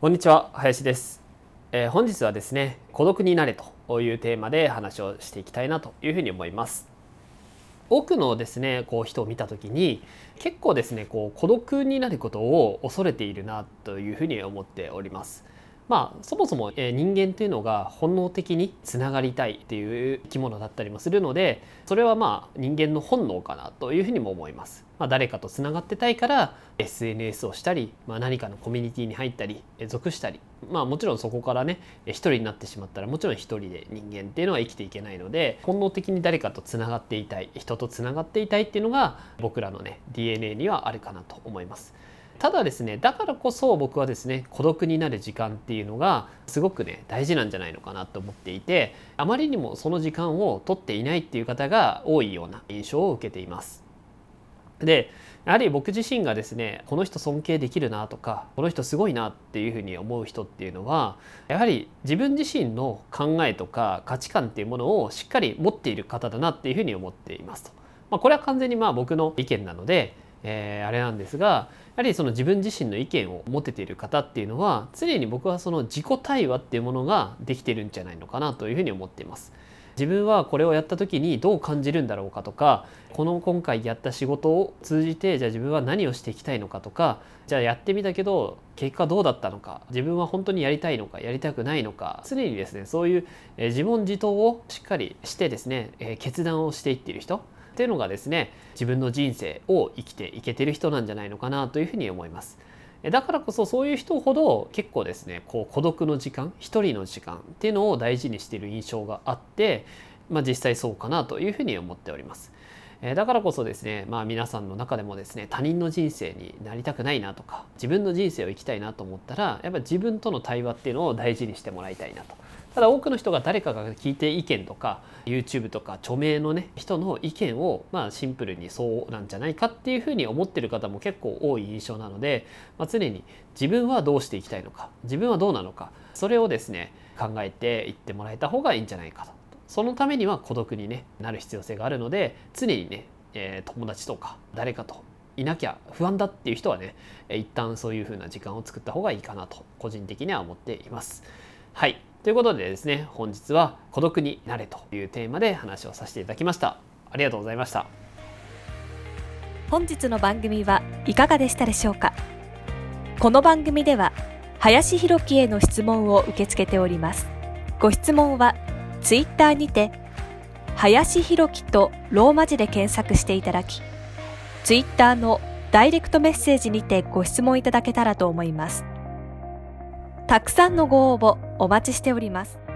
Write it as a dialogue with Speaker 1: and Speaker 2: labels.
Speaker 1: こんにちは林です、えー、本日はですね孤独になれというテーマで話をしていきたいなというふうに思います。多くのですねこう人を見た時に結構ですねこう孤独になることを恐れているなというふうに思っております。まあそもそも、人間というのが本能的につながりたいっていう生き物だったりもするのでそれはまあ人間の本能かなというふうにも思います。まあ、誰かとつながってたいから SNS をしたり、まあ、何かのコミュニティに入ったり属したりまあもちろんそこからね一人になってしまったらもちろん一人で人間っていうのは生きていけないので本能的に誰かとつながっていたい人とつながっていたいっていうのが僕らのね DNA にはあるかなと思います。ただですねだからこそ僕はですね孤独になる時間っていうのがすごくね大事なんじゃないのかなと思っていてあまりにもその時間を取っていないっていう方が多いような印象を受けています。でやはり僕自身がですねこの人尊敬できるなとかこの人すごいなっていうふうに思う人っていうのはやはり自分自身の考えとか価値観っていうものをしっかり持っている方だなっていうふうに思っていますと。まあ、これは完全にまあ僕の意見なのでえー、あれなんですがやはりその自分自身の意見を持てている方っていうのは常に僕はその自己対話っていうものができてるんじゃないのかなというふうに思っています。自分はこれをやった時にどう感じるんだろうかとかこの今回やった仕事を通じてじゃあ自分は何をしていきたいのかとかじゃあやってみたけど結果どうだったのか自分は本当にやりたいのかやりたくないのか常にですねそういう自問自答をしっかりしてですね決断をしていっている人っていうのがですね自分の人生を生きていけてる人なんじゃないのかなというふうに思います。だからこそそういう人ほど結構ですねこう孤独の時間一人の時間っていうのを大事にしている印象があって、まあ、実際そうかなというふうに思っております。だからこそですね、まあ、皆さんの中でもですね他人の人生になりたくないなとか自分の人生を生きたいなと思ったらやっぱり自分との対話っていうのを大事にしてもらいたいなと。ただ多くの人が誰かが聞いて意見とか YouTube とか著名のね人の意見をまあシンプルにそうなんじゃないかっていうふうに思ってる方も結構多い印象なので、まあ、常に自分はどうしていきたいのか自分はどうなのかそれをですね考えていってもらえた方がいいんじゃないかと。そのためには孤独に、ね、なる必要性があるので常にね、えー、友達とか誰かといなきゃ不安だっていう人はね一旦そういう風な時間を作った方がいいかなと個人的には思っています。はい。ということでですね本日は孤独になれというテーマで話をさせていただきました。ありがとうございました。
Speaker 2: 本日の番組はいかがでしたでしょうか？この番組では林博樹への質問を受け付けております。ご質問はツイッターにて林弘樹とローマ字で検索していただきツイッターのダイレクトメッセージにてご質問いただけたらと思いますたくさんのご応募お待ちしております。